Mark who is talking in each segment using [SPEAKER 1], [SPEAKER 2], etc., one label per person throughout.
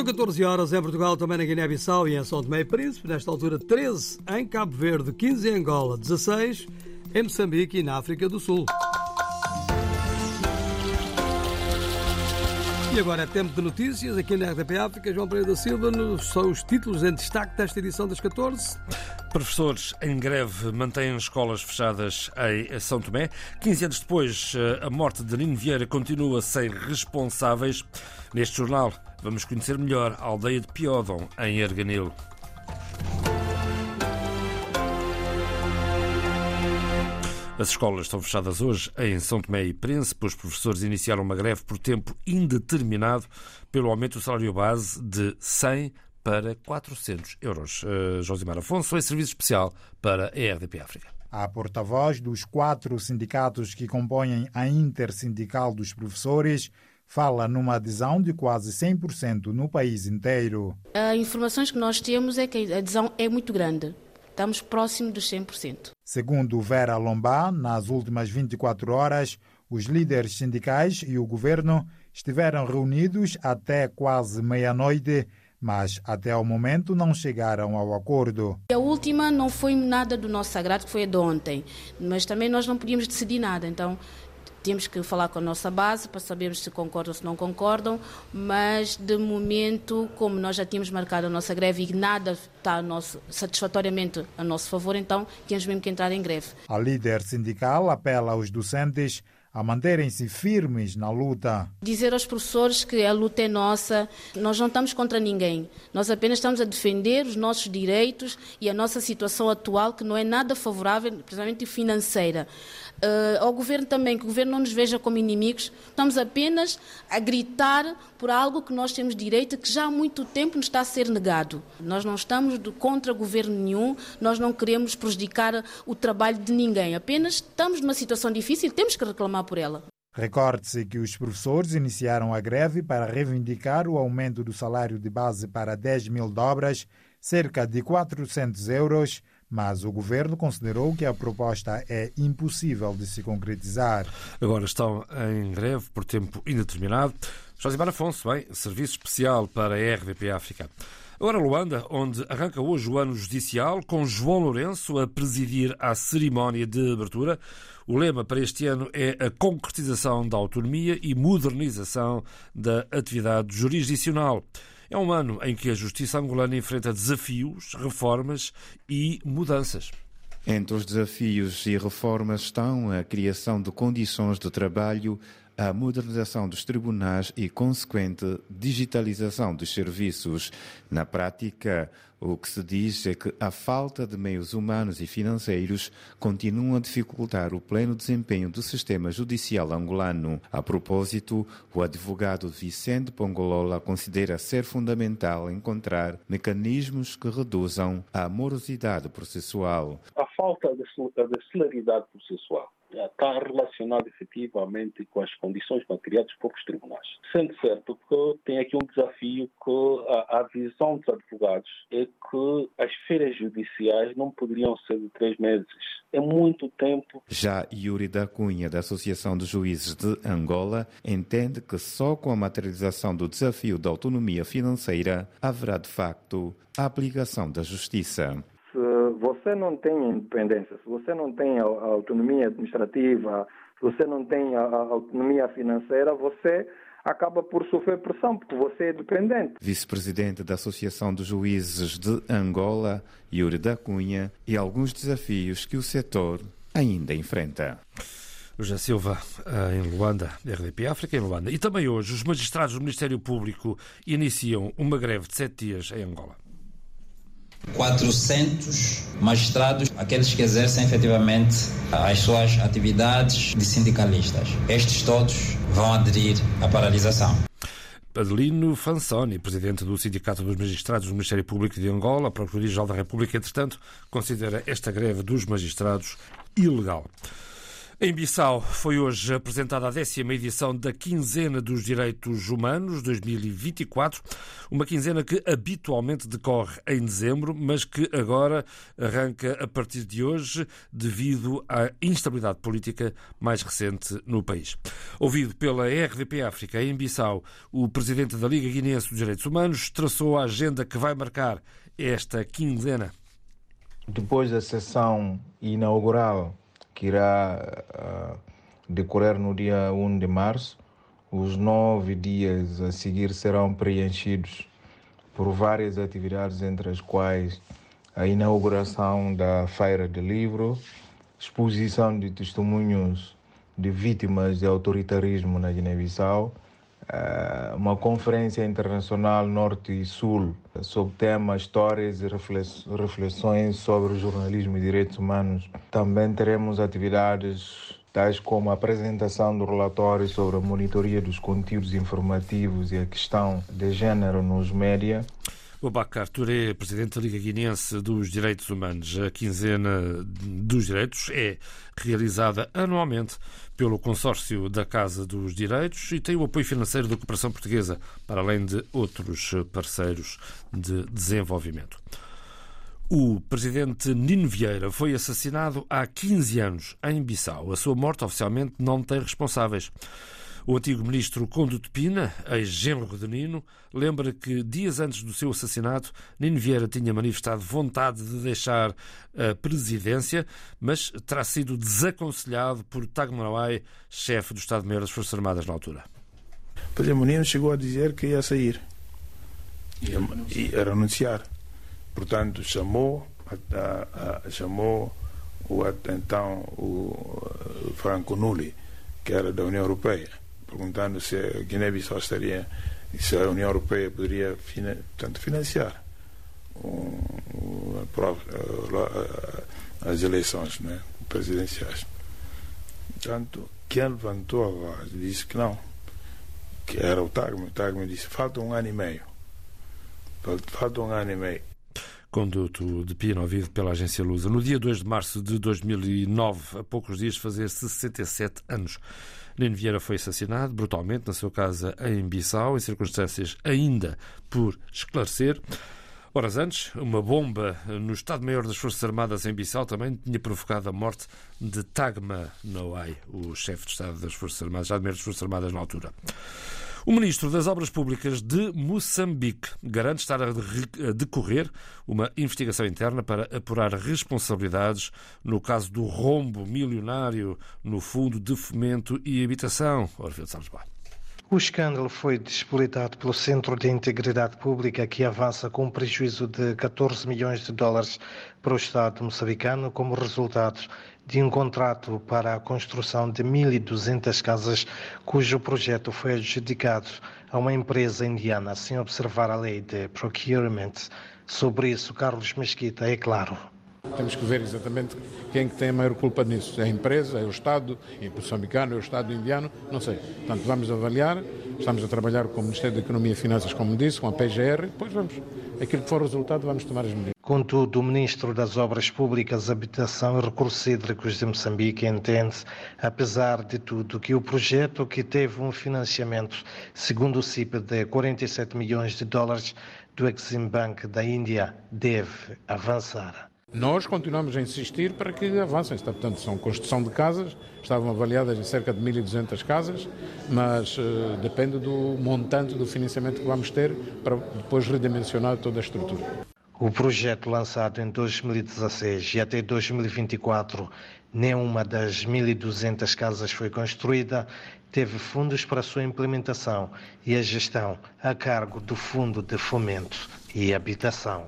[SPEAKER 1] São 14 horas em Portugal, também na Guiné-Bissau e em São Tomé e Príncipe. Nesta altura, 13 em Cabo Verde, 15 em Angola, 16 em Moçambique e na África do Sul. E agora é tempo de notícias aqui na RDP África. João Pereira da Silva, são os títulos em destaque desta edição das 14.
[SPEAKER 2] Professores em greve mantêm escolas fechadas em São Tomé. 15 anos depois, eh, a morte de Nino Vieira continua sem responsáveis. Neste jornal, vamos conhecer melhor a aldeia de Piódon, em Erganil. As escolas estão fechadas hoje em São Tomé e Príncipe. Os professores iniciaram uma greve por tempo indeterminado pelo aumento do salário base de 100 para 400 euros. Uh, Josimar Afonso é serviço especial para a RDP África.
[SPEAKER 3] A porta-voz dos quatro sindicatos que compõem a Intersindical dos Professores fala numa adesão de quase 100% no país inteiro.
[SPEAKER 4] As informações que nós temos é que a adesão é muito grande. Estamos próximo dos 100%.
[SPEAKER 3] Segundo Vera Lombá, nas últimas 24 horas, os líderes sindicais e o governo estiveram reunidos até quase meia-noite, mas até o momento não chegaram ao acordo.
[SPEAKER 4] A última não foi nada do nosso sagrado, que foi a de ontem, mas também nós não podíamos decidir nada, então temos que falar com a nossa base para sabermos se concordam ou se não concordam, mas de momento, como nós já tínhamos marcado a nossa greve e nada está a nosso, satisfatoriamente a nosso favor, então temos mesmo que entrar em greve.
[SPEAKER 3] A líder sindical apela aos docentes a manterem-se firmes na luta.
[SPEAKER 4] Dizer aos professores que a luta é nossa, nós não estamos contra ninguém, nós apenas estamos a defender os nossos direitos e a nossa situação atual, que não é nada favorável, principalmente financeira. Uh, ao governo também, que o governo não nos veja como inimigos, estamos apenas a gritar por algo que nós temos direito, que já há muito tempo nos está a ser negado. Nós não estamos contra governo nenhum, nós não queremos prejudicar o trabalho de ninguém, apenas estamos numa situação difícil temos que reclamar por ela.
[SPEAKER 3] Recorde-se que os professores iniciaram a greve para reivindicar o aumento do salário de base para 10 mil dobras, cerca de 400 euros mas o governo considerou que a proposta é impossível de se concretizar.
[SPEAKER 2] Agora estão em greve por tempo indeterminado. Josimar Afonso, bem, serviço especial para a RDP África. Agora Luanda, onde arranca hoje o ano judicial, com João Lourenço a presidir a cerimónia de abertura. O lema para este ano é a concretização da autonomia e modernização da atividade jurisdicional. É um ano em que a justiça angolana enfrenta desafios, reformas e mudanças.
[SPEAKER 5] Entre os desafios e reformas estão a criação de condições de trabalho a modernização dos tribunais e consequente digitalização dos serviços. Na prática, o que se diz é que a falta de meios humanos e financeiros continua a dificultar o pleno desempenho do sistema judicial angolano. A propósito, o advogado Vicente Pongolola considera ser fundamental encontrar mecanismos que reduzam a morosidade processual.
[SPEAKER 6] A falta de celeridade processual está relacionado efetivamente com as condições materiais dos próprios tribunais. Sendo certo que tem aqui um desafio que a, a visão dos advogados é que as feiras judiciais não poderiam ser de três meses. É muito tempo.
[SPEAKER 5] Já Yuri da Cunha, da Associação de Juízes de Angola, entende que só com a materialização do desafio da autonomia financeira haverá de facto a aplicação da justiça
[SPEAKER 7] você não tem independência, se você não tem a, autonomia administrativa, se você não tem a, autonomia financeira, você acaba por sofrer pressão, porque você é dependente.
[SPEAKER 5] Vice-presidente da Associação dos Juízes de Angola, Yuri da Cunha, e alguns desafios que o setor ainda enfrenta.
[SPEAKER 2] José Silva, eh, em Luanda, RDP África, em Luanda. E também hoje, os magistrados do Ministério Público iniciam uma greve de sete dias em Angola.
[SPEAKER 8] 400 magistrados, aqueles que exercem efetivamente as suas atividades de sindicalistas. Estes todos vão aderir à paralisação.
[SPEAKER 2] Adelino Fansoni, presidente do Sindicato dos Magistrados do Ministério Público de Angola, a Procuradoria-Geral da República, entretanto, considera esta greve dos magistrados ilegal. Em Bissau foi hoje apresentada a décima edição da Quinzena dos Direitos Humanos 2024, uma quinzena que habitualmente decorre em dezembro, mas que agora arranca a partir de hoje devido à instabilidade política mais recente no país. Ouvido pela RDP África em Bissau, o presidente da Liga Guineense dos Direitos Humanos traçou a agenda que vai marcar esta quinzena.
[SPEAKER 9] Depois da sessão inaugural que irá uh, decorrer no dia 1 de março. Os nove dias a seguir serão preenchidos por várias atividades, entre as quais a inauguração da Feira de Livro, exposição de testemunhos de vítimas de autoritarismo na Guiné-Bissau, uma conferência internacional Norte e Sul sobre temas, histórias e reflexões sobre jornalismo e direitos humanos. Também teremos atividades tais como a apresentação do relatório sobre a monitoria dos conteúdos informativos e a questão de género nos média.
[SPEAKER 2] Bacar Touré, presidente da Liga Guinense dos Direitos Humanos. A quinzena dos direitos é realizada anualmente pelo consórcio da Casa dos Direitos e tem o apoio financeiro da cooperação portuguesa, para além de outros parceiros de desenvolvimento. O presidente Nino Vieira foi assassinado há 15 anos em Bissau. A sua morte oficialmente não tem responsáveis. O antigo ministro Conde Pina, ex-genro de Nino, lembra que dias antes do seu assassinato, Nino Vieira tinha manifestado vontade de deixar a presidência, mas terá sido desaconselhado por Tag chefe do Estado-Maior das Forças Armadas na altura.
[SPEAKER 10] Pois é, Nino chegou a dizer que ia sair, ia, ia renunciar. Portanto, chamou, a, a, chamou o, então o Franco Nulli, que era da União Europeia perguntando se a Guiné-Bissau estaria, se a União Europeia poderia portanto, financiar um, as eleições né, presidenciais. Portanto, quem levantou a voz disse que não, que era o Tagme. O Tagme disse: falta um ano e meio. Falta um ano e meio.
[SPEAKER 2] Conduto de Pina, ouvido pela agência Lusa. No dia 2 de março de 2009, a poucos dias fazer 67 anos. Nino Vieira foi assassinado brutalmente na sua casa em Bissau, em circunstâncias ainda por esclarecer. Horas antes, uma bomba no Estado-Maior das Forças Armadas em Bissau também tinha provocado a morte de Tagma Noai, o chefe de Estado das Forças Armadas, Estado-Maior das Forças Armadas na altura. O ministro das Obras Públicas de Moçambique garante estar a decorrer uma investigação interna para apurar responsabilidades no caso do rombo milionário no Fundo de Fomento e Habitação. Orfeu de
[SPEAKER 11] o escândalo foi despolitado pelo Centro de Integridade Pública, que avança com um prejuízo de 14 milhões de dólares para o Estado moçambicano como resultado de um contrato para a construção de 1.200 casas, cujo projeto foi adjudicado a uma empresa indiana, sem observar a lei de procurement. Sobre isso, Carlos Mesquita é claro.
[SPEAKER 12] Temos que ver exatamente quem que tem a maior culpa nisso. É a empresa, é o Estado, é o moçambicano, é o Estado indiano, não sei. Portanto, vamos avaliar, estamos a trabalhar com o Ministério da Economia e Finanças, como disse, com a PGR, depois vamos. Aquilo que for o resultado, vamos tomar as medidas.
[SPEAKER 11] Contudo, o Ministro das Obras Públicas, Habitação e Recursos Hídricos de Moçambique entende, apesar de tudo, que o projeto que teve um financiamento, segundo o CIP, de 47 milhões de dólares do Exim Bank da Índia, deve avançar.
[SPEAKER 12] Nós continuamos a insistir para que avancem. Portanto, são construção de casas, estavam avaliadas em cerca de 1.200 casas, mas uh, depende do montante do financiamento que vamos ter para depois redimensionar toda a estrutura.
[SPEAKER 11] O projeto lançado em 2016 e até 2024, nenhuma das 1.200 casas foi construída, teve fundos para a sua implementação e a gestão a cargo do Fundo de Fomento e Habitação.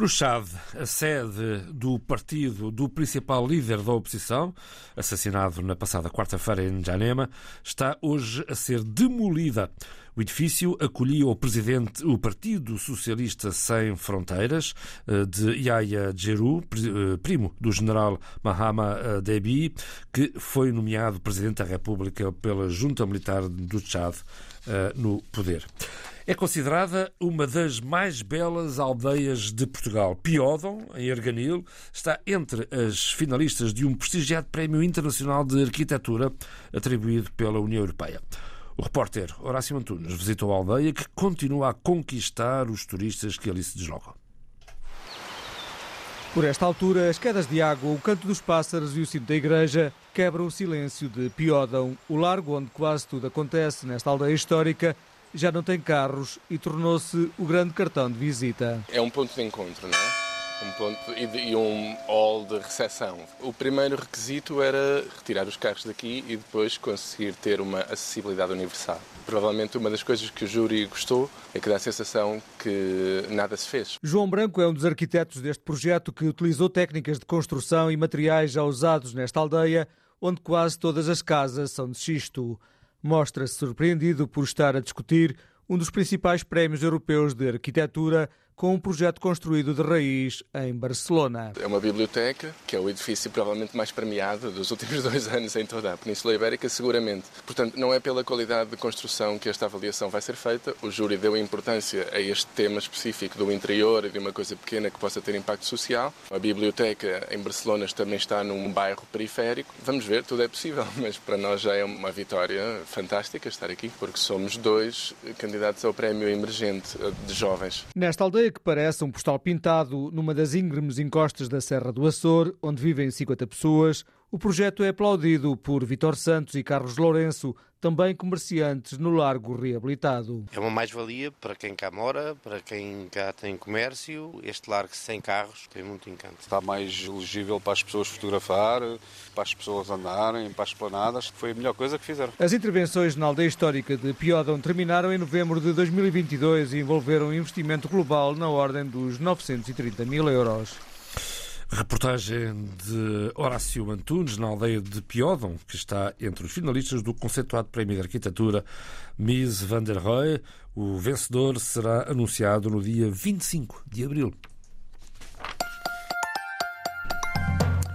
[SPEAKER 2] No Chad, a sede do partido do principal líder da oposição, assassinado na passada quarta-feira em Janema, está hoje a ser demolida. O edifício acolhia o presidente, o Partido Socialista Sem Fronteiras, eh, de Yahya Djeru, eh, primo do general Mahama eh, Debi, que foi nomeado presidente da República pela Junta Militar do Chad no poder. É considerada uma das mais belas aldeias de Portugal. Piódon, em Arganil, está entre as finalistas de um prestigiado Prémio Internacional de Arquitetura atribuído pela União Europeia. O repórter Horácio Antunes visitou a aldeia que continua a conquistar os turistas que ali se deslocam.
[SPEAKER 13] Por esta altura, as quedas de água, o canto dos pássaros e o sino da igreja quebram o silêncio de Piódão, o largo onde quase tudo acontece nesta aldeia histórica já não tem carros e tornou-se o grande cartão de visita.
[SPEAKER 14] É um ponto de encontro, não é? Um ponto e, de, e um hall de recepção. O primeiro requisito era retirar os carros daqui e depois conseguir ter uma acessibilidade universal. Provavelmente uma das coisas que o júri gostou é que dá a sensação que nada se fez.
[SPEAKER 13] João Branco é um dos arquitetos deste projeto que utilizou técnicas de construção e materiais já usados nesta aldeia, onde quase todas as casas são de xisto mostra-se surpreendido por estar a discutir um dos principais prémios europeus de arquitetura com um projeto construído de raiz em Barcelona.
[SPEAKER 14] É uma biblioteca, que é o edifício provavelmente mais premiado dos últimos dois anos em toda a Península Ibérica, seguramente. Portanto, não é pela qualidade de construção que esta avaliação vai ser feita. O júri deu importância a este tema específico do interior e de uma coisa pequena que possa ter impacto social. A biblioteca em Barcelona também está num bairro periférico. Vamos ver, tudo é possível, mas para nós já é uma vitória fantástica estar aqui, porque somos dois candidatos ao prémio emergente de jovens.
[SPEAKER 13] Nesta aldeia que parece um postal pintado numa das íngremes encostas da Serra do Açor, onde vivem 50 pessoas, o projeto é aplaudido por Vitor Santos e Carlos Lourenço, também comerciantes no Largo Reabilitado.
[SPEAKER 15] É uma mais-valia para quem cá mora, para quem cá tem comércio. Este largo sem carros tem muito encanto.
[SPEAKER 16] Está mais elegível para as pessoas fotografar, para as pessoas andarem, para as planadas. Foi a melhor coisa que fizeram.
[SPEAKER 13] As intervenções na aldeia histórica de Piódão terminaram em novembro de 2022 e envolveram um investimento global na ordem dos 930 mil euros.
[SPEAKER 2] Reportagem de Horácio Antunes, na aldeia de Piódon, que está entre os finalistas do conceituado Prémio de Arquitetura Mies van der Rohe. O vencedor será anunciado no dia 25 de abril.